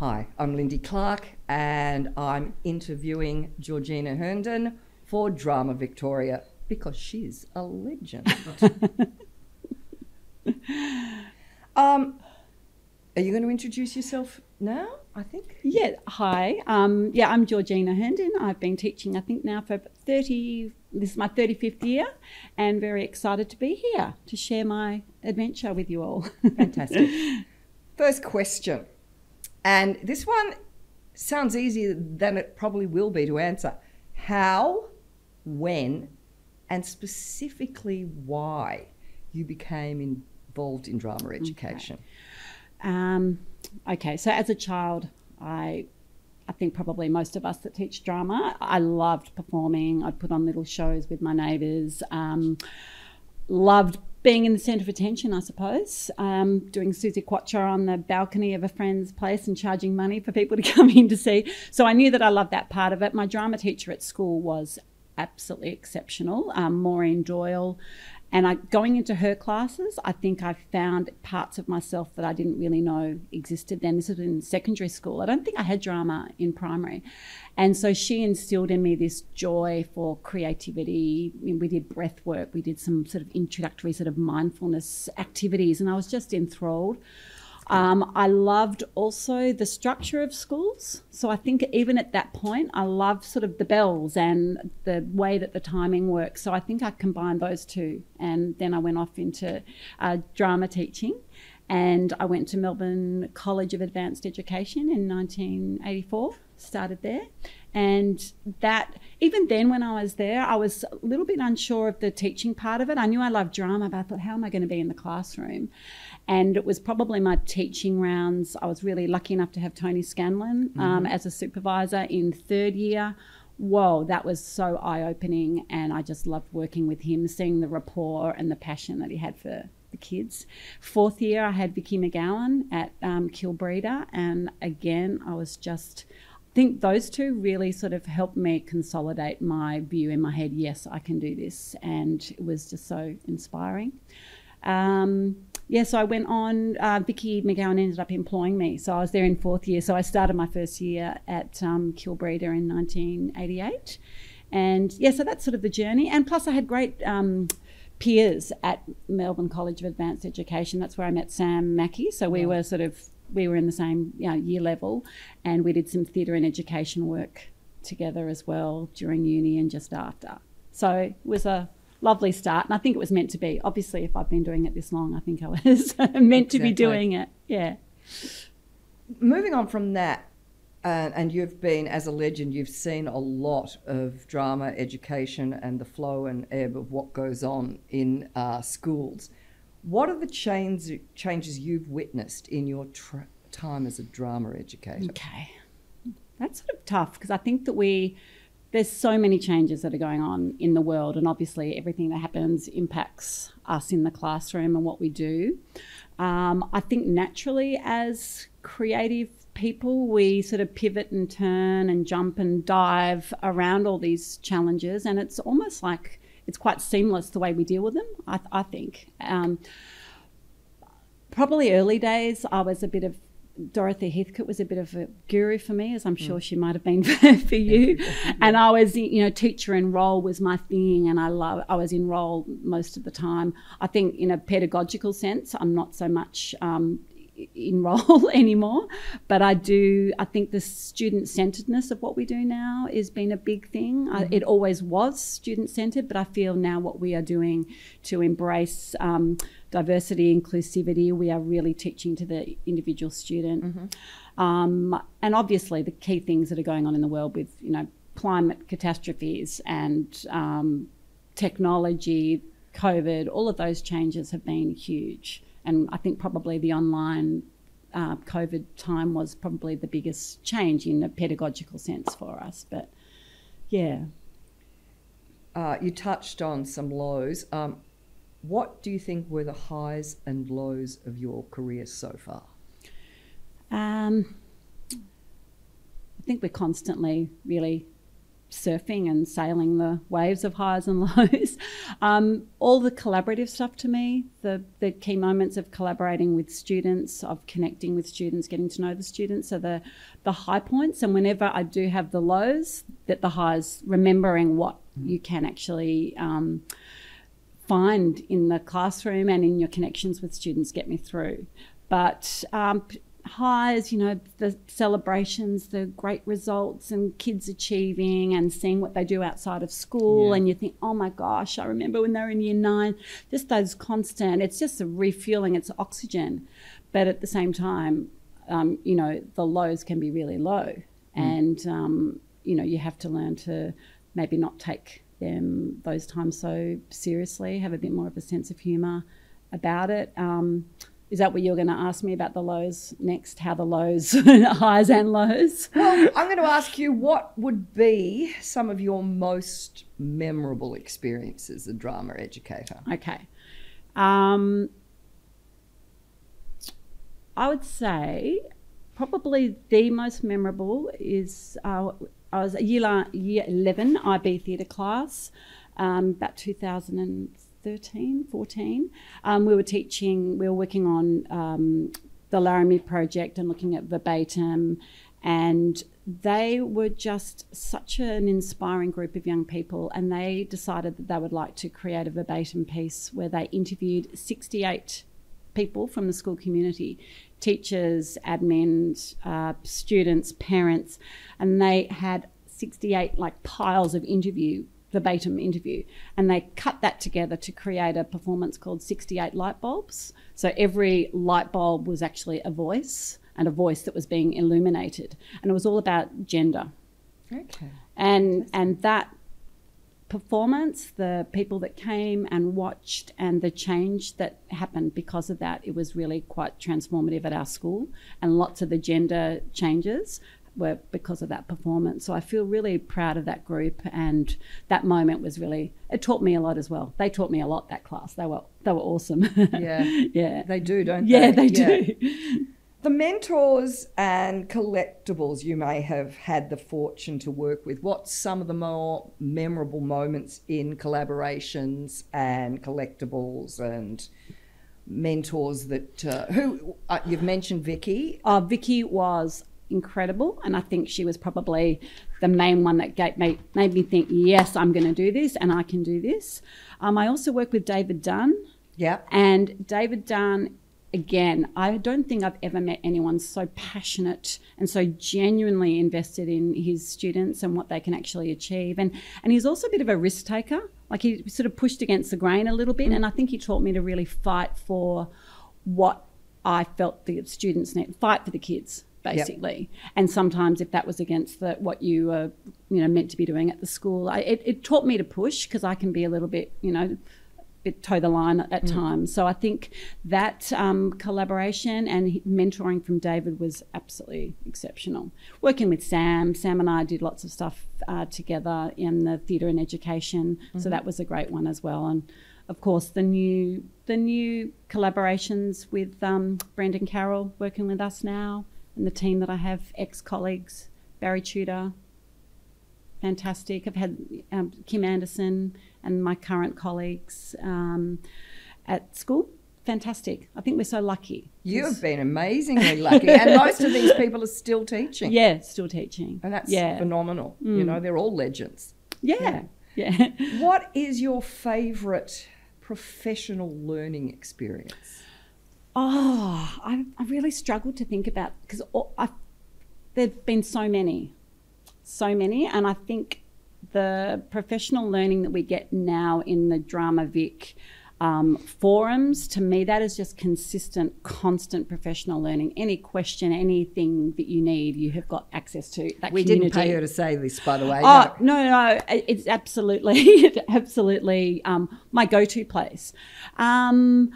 Hi, I'm Lindy Clark, and I'm interviewing Georgina Hearnden for Drama Victoria because she's a legend. um, are you going to introduce yourself now? I think. Yeah, hi. Um, yeah, I'm Georgina Hearnden. I've been teaching, I think, now for 30, this is my 35th year, and very excited to be here to share my adventure with you all. Fantastic. First question, and this one sounds easier than it probably will be to answer. How, when, and specifically why you became involved in drama education? Okay. Um, okay, so as a child, I I think probably most of us that teach drama, I loved performing. I'd put on little shows with my neighbours. Um, loved being in the centre of attention, I suppose. Um, doing Suzi Quatro on the balcony of a friend's place and charging money for people to come in to see. So I knew that I loved that part of it. My drama teacher at school was absolutely exceptional, um, Maureen Doyle. And I, going into her classes, I think I found parts of myself that I didn't really know existed then. This was in secondary school. I don't think I had drama in primary. And so she instilled in me this joy for creativity. We did breath work, we did some sort of introductory sort of mindfulness activities, and I was just enthralled. Um, I loved also the structure of schools. So I think even at that point, I loved sort of the bells and the way that the timing works. So I think I combined those two. And then I went off into uh, drama teaching. And I went to Melbourne College of Advanced Education in 1984, started there. And that, even then when I was there, I was a little bit unsure of the teaching part of it. I knew I loved drama, but I thought, how am I going to be in the classroom? And it was probably my teaching rounds. I was really lucky enough to have Tony Scanlon um, mm-hmm. as a supervisor in third year. Whoa, that was so eye opening. And I just loved working with him, seeing the rapport and the passion that he had for the kids. Fourth year, I had Vicky McGowan at um, Kilbreda. And again, I was just, I think those two really sort of helped me consolidate my view in my head. Yes, I can do this. And it was just so inspiring. Um, yeah, so I went on. Uh, Vicky McGowan ended up employing me, so I was there in fourth year. So I started my first year at um, Kilbreda in 1988, and yeah, so that's sort of the journey. And plus, I had great um, peers at Melbourne College of Advanced Education. That's where I met Sam Mackey. So we were sort of we were in the same you know, year level, and we did some theatre and education work together as well during uni and just after. So it was a lovely start. And I think it was meant to be. Obviously, if I've been doing it this long, I think I was meant to be doing it. Yeah. Moving on from that, uh, and you've been, as a legend, you've seen a lot of drama education and the flow and ebb of what goes on in uh, schools. What are the change, changes you've witnessed in your tra- time as a drama educator? Okay. That's sort of tough because I think that we there's so many changes that are going on in the world, and obviously everything that happens impacts us in the classroom and what we do. Um, I think naturally, as creative people, we sort of pivot and turn and jump and dive around all these challenges, and it's almost like it's quite seamless the way we deal with them. I, I think. Um, probably early days, I was a bit of Dorothy Heathcote was a bit of a guru for me, as I'm sure mm. she might have been for, for you. and I was, you know, teacher in role was my thing, and I love. I was in role most of the time. I think, in a pedagogical sense, I'm not so much um, in role anymore, but I do. I think the student centeredness of what we do now has been a big thing. Mm-hmm. I, it always was student centered, but I feel now what we are doing to embrace. Um, diversity, inclusivity. We are really teaching to the individual student. Mm-hmm. Um, and obviously, the key things that are going on in the world with, you know, climate catastrophes and um, technology, COVID, all of those changes have been huge. And I think probably the online uh, COVID time was probably the biggest change in a pedagogical sense for us. But yeah. Uh, you touched on some lows. Um, what do you think were the highs and lows of your career so far? Um, I think we're constantly really surfing and sailing the waves of highs and lows. Um, all the collaborative stuff to me, the, the key moments of collaborating with students, of connecting with students, getting to know the students, are the, the high points. And whenever I do have the lows, that the highs, remembering what you can actually um, find in the classroom and in your connections with students get me through. But um, highs, you know, the celebrations, the great results, and kids achieving and seeing what they do outside of school. Yeah. And you think, oh my gosh, I remember when they were in year nine, just those constant, it's just a refueling, it's oxygen. But at the same time, um, you know, the lows can be really low. And, um, you know, you have to learn to maybe not take them those times so seriously, have a bit more of a sense of humour about it. Um, is that what you're going to ask me about the lows next? How the lows, highs and lows? Well, I'm going to ask you what would be some of your most memorable experiences as a drama educator? Okay. Um, I would say probably the most memorable is uh, I was a year, year 11 IB theatre class, um, about 2013, 14. Um, we were teaching, we were working on um, the Laramie project and looking at verbatim. And they were just such an inspiring group of young people. And they decided that they would like to create a verbatim piece where they interviewed 68 people from the school community teachers admins uh, students parents. And they had 68 like piles of interview verbatim interview. And they cut that together to create a performance called 68 light bulbs. So every light bulb was actually a voice and a voice that was being illuminated. And it was all about gender. Okay. and and that performance the people that came and watched and the change that happened because of that it was really quite transformative at our school. And lots of the gender changes were because of that performance. So i feel really proud of that group and that moment was really it taught me a lot as well. They taught me a lot that class. They were they were awesome. Yeah. yeah. They do, don't they? yeah they? they do. The mentors and collectibles you may have had the fortune to work with, what's some of the more memorable moments in collaborations and collectibles and mentors that uh, who uh, you've mentioned Vicky. Uh, Vicky was incredible, and I think she was probably the main one that gave, made, made me think, yes, I'm going to do this and I can do this. Um, I also work with David Dunn, yeah and David Dunn, again, I don't think I've ever met anyone so passionate and so genuinely invested in his students and what they can actually achieve. And and he's also a bit of a risk taker. Like he sort of pushed against the grain a little bit, and I think he taught me to really fight for what I felt the students need, fight for the kids basically. And sometimes if that was against the, what you were, you know, meant to be doing at the school, I, it, it taught me to push because I can be a little bit, you know, bit toe the line at, at times. So I think that um, collaboration and mentoring from David was absolutely exceptional. Working with Sam, Sam and I did lots of stuff uh, together in the theatre and education, so that was a great one as well. And of course, the new the new collaborations with um, Brendan Carroll working with us now, and the team that I have, ex colleagues, Barry Tudor, fantastic. I've had um, Kim Anderson and my current colleagues um, at school. Fantastic. I think we're so lucky. you've been amazingly lucky and most of these people are still teaching Yeah, still teaching. and that's yeah. phenomenal you know they're all legends Yeah. Yeah. what is your favorite professional learning experience Oh, I, I really struggled to think about because there've been so many, so many, and I think the professional learning that we get now in the Drama Vic um, forums, to me, that is just consistent, constant professional learning. Any question, anything that you need, you have got access to. That we community. didn't pay her to say this by the way Oh no. no, no, it's absolutely, absolutely um, my go-to place. Um,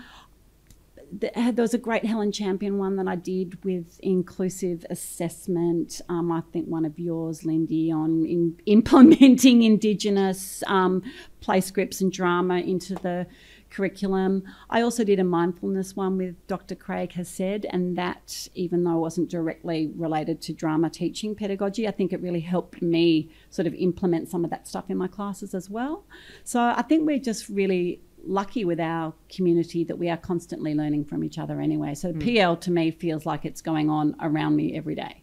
th- uh, there was a great Helen Champion one that I did with inclusive assessment. Um, I think one of yours, Lindy, on in, implementing Indigenous um, play scripts and drama into the curriculum. I also did a mindfulness one with Dr. Craig Hassed, and that, even though it wasn't directly related to drama teaching pedagogy, I think it really helped me sort of implement some of that stuff in my classes as well. So I think we're just really lucky with our community that we are constantly learning from each other anyway. So mm. PL to me feels like it's going on around me every day.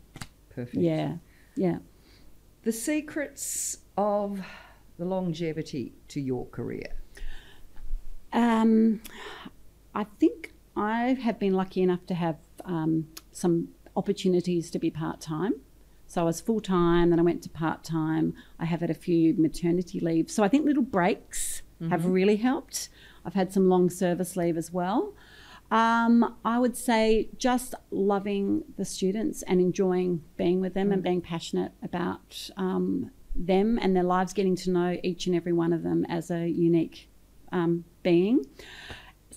Perfect. Yeah. Yeah. The secrets of the longevity to your career? Um, I think I have been lucky enough to have um, some opportunities to be part time. So I was full time, then I went to part time. I have had a few maternity leaves. So I think little breaks mm-hmm. have really helped. I've had some long service leave as well. Um, I would say just loving the students and enjoying being with them mm. and being passionate about um, them and their lives, getting to know each and every one of them as a unique um, being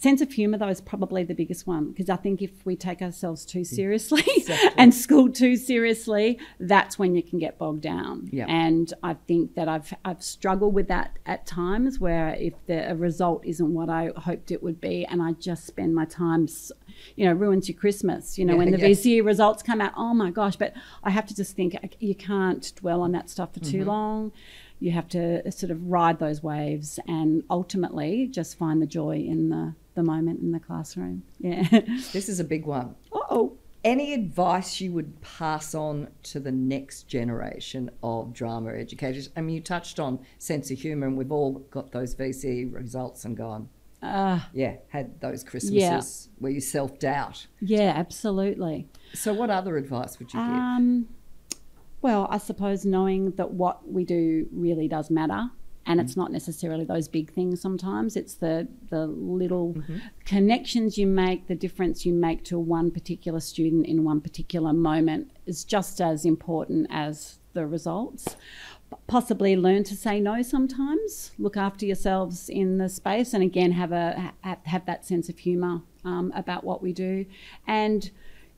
sense of humor though is probably the biggest one because i think if we take ourselves too seriously exactly. and school too seriously that's when you can get bogged down yeah. and i think that i've i've struggled with that at times where if the result isn't what i hoped it would be and i just spend my time you know ruins your christmas you know yeah, when the yeah. vce results come out oh my gosh but i have to just think you can't dwell on that stuff for mm-hmm. too long you have to sort of ride those waves and ultimately just find the joy in the, the moment in the classroom. Yeah. This is a big one. Oh. Any advice you would pass on to the next generation of drama educators? I mean, you touched on sense of humour, and we've all got those VCE results and gone, uh, yeah, had those Christmases yeah. where you self doubt. Yeah, absolutely. So, what other advice would you give? Um, well, I suppose knowing that what we do really does matter. And mm it's not necessarily those big things sometimes. It's the the little mm-hmm. connections you make, the difference you make to one particular student in one particular moment is just as important as the results. Possibly learn to say no sometimes. Look after yourselves in the space, and again have a have that sense of humour um, about what we do, and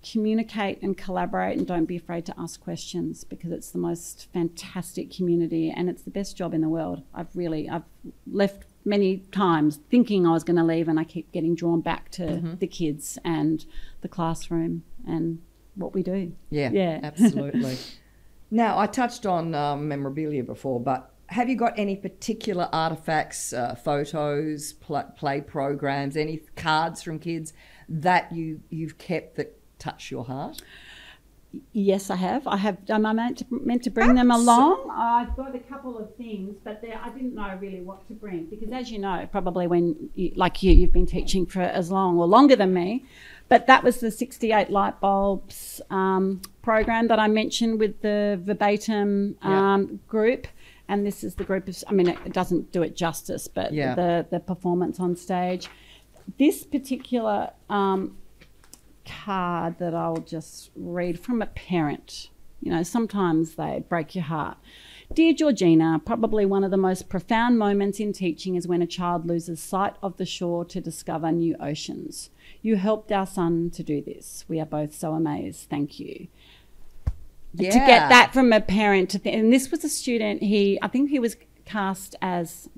communicate and collaborate and don't be afraid to ask questions because it's the most fantastic community and it's the best job in the world. I've really I've left many times thinking I was going to leave and I keep getting drawn back to mm-hmm. the kids and the classroom and what we do. Yeah, yeah, absolutely. now I touched on um, memorabilia before, but have you got any particular artifacts, uh, photos, pl- play programs, any cards from kids that you you've kept that touch your heart? Yes, I have. I have. Am I meant to, meant to bring them along? I've got a couple of things, but I didn't know really what to bring because, as you know, probably when, you, like you, you've been teaching for as long or longer than me. But that was the 68 light bulbs um, program that I mentioned with the verbatim um, group. And this is the group of, I mean, it doesn't do it justice, but yeah. the, the performance on stage. This particular um, card that I'll just read from a parent. You know, sometimes they break your heart. Dear Georgina, probably one of the most profound moments in teaching is when a child loses sight of the shore to discover new oceans. You helped our son to do this. We are both so amazed. Thank you. Yeah. To get that from a parent to th- and this was a student. He, I think he was cast as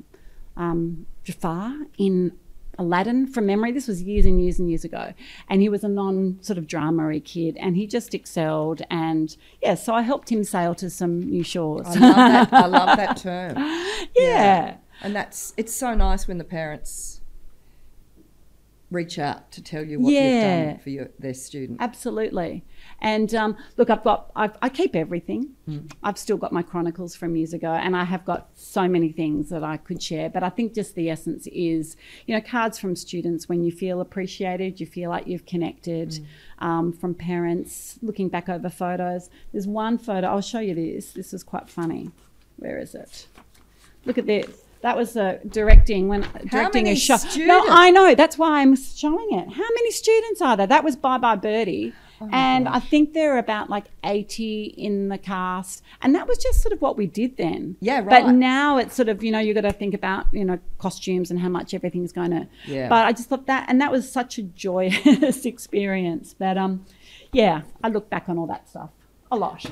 um, Jafar in Aladdin from memory. This was years and years and years ago. And he was a non sort of dramery kid and he just excelled. And yeah, so I helped him sail to some new shores. I love that, I love that term. yeah. yeah. And that's, it's so nice when the parents reach out to tell you what yeah. you've done for your, their student. Absolutely. And um, look, I've got, I've, i keep everything. Mm. I've still got my chronicles from years ago, and I have got so many things that I could share. But I think just the essence is, you know, cards from students when you feel appreciated, you feel like you've connected. Mm. Um, from parents, looking back over photos. There's one photo. I'll show you this. This is quite funny. Where is it? Look at this. That was uh, directing when directing a show. Students? No, I know. That's why I'm showing it. How many students are there? That was Bye Bye Birdie. Oh and gosh. I think there are about like 80 in the cast. And that was just sort of what we did then. Yeah, right. But now it's sort of, you know, you've got to think about, you know, costumes and how much everything's going to. Yeah. But I just thought that, and that was such a joyous experience. But um, yeah, I look back on all that stuff a lot.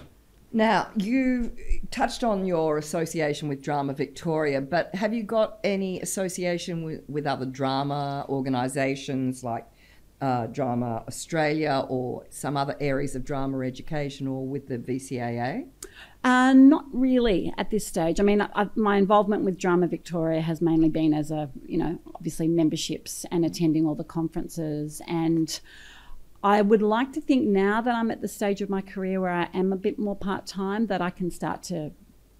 Now, you touched on your association with Drama Victoria, but have you got any association with, with other drama organisations like uh, Drama Australia or some other areas of drama education or with the VCAA? Uh, not really at this stage. I mean, I, my involvement with Drama Victoria has mainly been as a, you know, obviously memberships and attending all the conferences and I would like to think now that I'm at the stage of my career where I am a bit more part time that I can start to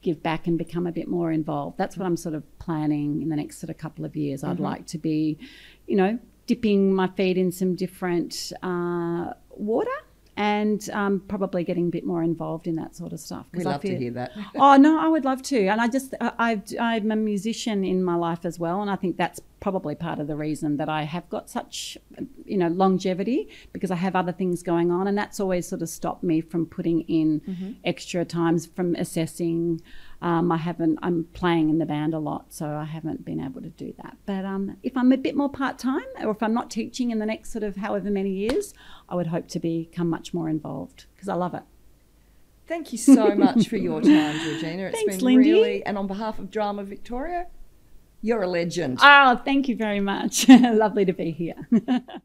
give back and become a bit more involved. That's what I'm sort of planning in the next sort of couple of years. Mm-hmm. I'd like to be, you know, dipping my feet in some different uh, water and um, probably getting a bit more involved in that sort of stuff. We'd love feel, to hear that. oh no, I would love to, and I just I, I'm a musician in my life as well, and I think that's probably part of the reason that I have got such you know longevity because I have other things going on, and that's always sort of stopped me from putting in mm-hmm. extra times from assessing. Um, I haven't. I'm playing in the band a lot, so I haven't been able to do that. But um, if I'm a bit more part time, or if I'm not teaching in the next sort of however many years, I would hope to become much more involved because I love it. Thank you so much for your time, Georgina. It's Thanks, been Lindy. really, and on behalf of Drama Victoria, you're a legend. Oh, thank you very much. Lovely to be here.